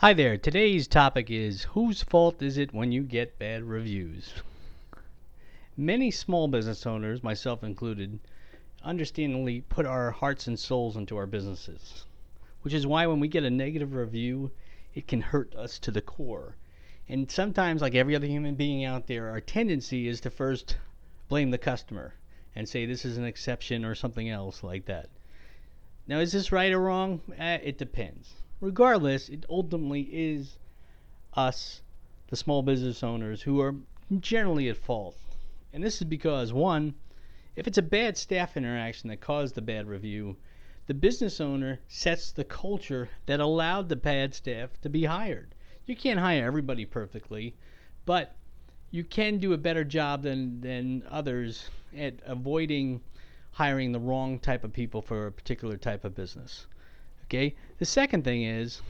Hi there. Today's topic is whose fault is it when you get bad reviews? Many small business owners, myself included, understandably put our hearts and souls into our businesses, which is why when we get a negative review, it can hurt us to the core. And sometimes, like every other human being out there, our tendency is to first blame the customer and say this is an exception or something else like that. Now, is this right or wrong? Eh, it depends regardless, it ultimately is us, the small business owners, who are generally at fault. And this is because, one, if it's a bad staff interaction that caused the bad review, the business owner sets the culture that allowed the bad staff to be hired. You can't hire everybody perfectly, but you can do a better job than, than others at avoiding hiring the wrong type of people for a particular type of business. Okay. The second thing is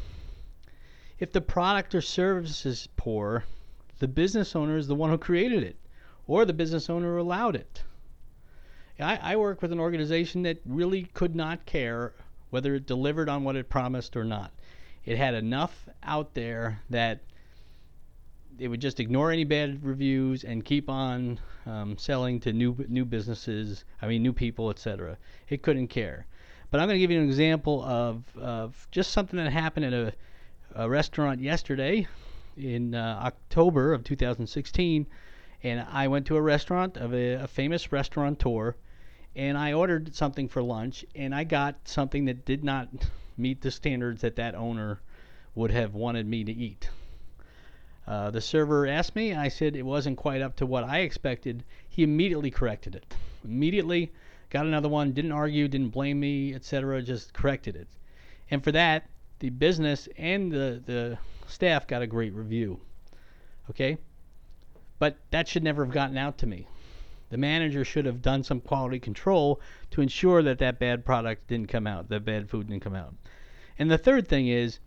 if the product or service is poor, the business owner is the one who created it, or the business owner allowed it. I, I work with an organization that really could not care whether it delivered on what it promised or not. It had enough out there that it would just ignore any bad reviews and keep on um, selling to new new businesses. I mean, new people, etc. It couldn't care. But I'm going to give you an example of, of just something that happened at a, a restaurant yesterday in uh, October of 2016. And I went to a restaurant of a, a famous restaurateur, and I ordered something for lunch, and I got something that did not meet the standards that that owner would have wanted me to eat. Uh, the server asked me, I said it wasn't quite up to what I expected. He immediately corrected it. Immediately, got another one, didn't argue, didn't blame me, etc., just corrected it. And for that, the business and the, the staff got a great review. Okay? But that should never have gotten out to me. The manager should have done some quality control to ensure that that bad product didn't come out, that bad food didn't come out. And the third thing is,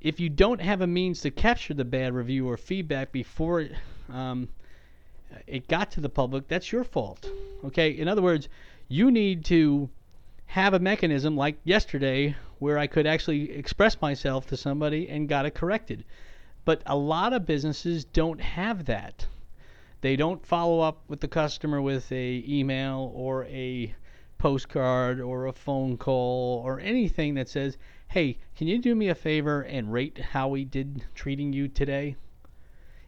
if you don't have a means to capture the bad review or feedback before um, it got to the public, that's your fault. Okay? In other words, you need to have a mechanism like yesterday where I could actually express myself to somebody and got it corrected. But a lot of businesses don't have that. They don't follow up with the customer with a email or a postcard or a phone call or anything that says, "Hey, can you do me a favor and rate how we did treating you today?"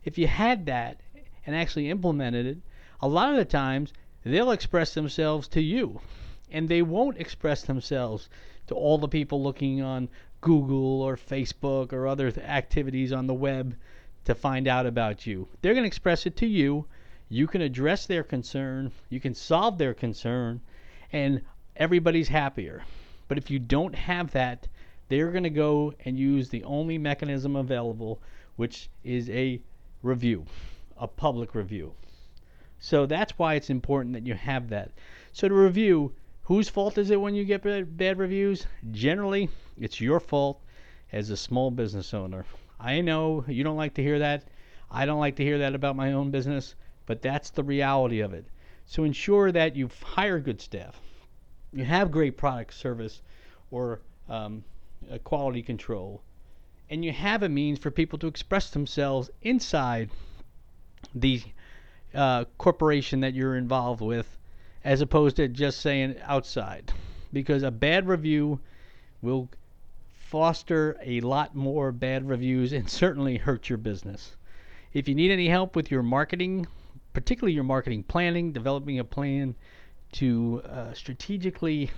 If you had that and actually implemented it, a lot of the times they'll express themselves to you. And they won't express themselves to all the people looking on Google or Facebook or other activities on the web to find out about you. They're going to express it to you. You can address their concern, you can solve their concern, and everybody's happier. But if you don't have that, they're going to go and use the only mechanism available, which is a review, a public review. So that's why it's important that you have that. So to review, whose fault is it when you get bad reviews? Generally, it's your fault as a small business owner. I know you don't like to hear that. I don't like to hear that about my own business, but that's the reality of it. So ensure that you hire good staff, you have great product service or um, quality control, and you have a means for people to express themselves inside the uh, corporation that you're involved with, as opposed to just saying outside. Because a bad review will foster a lot more bad reviews and certainly hurt your business. If you need any help with your marketing, particularly your marketing planning, developing a plan to uh, strategically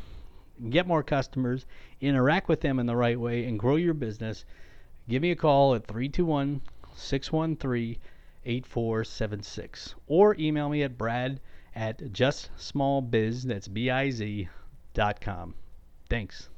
get more customers, interact with them in the right way, and grow your business, give me a call at 321 613 8476 or email me at brad at justsmallbiz, that's B-I-Z, dot com. Thanks.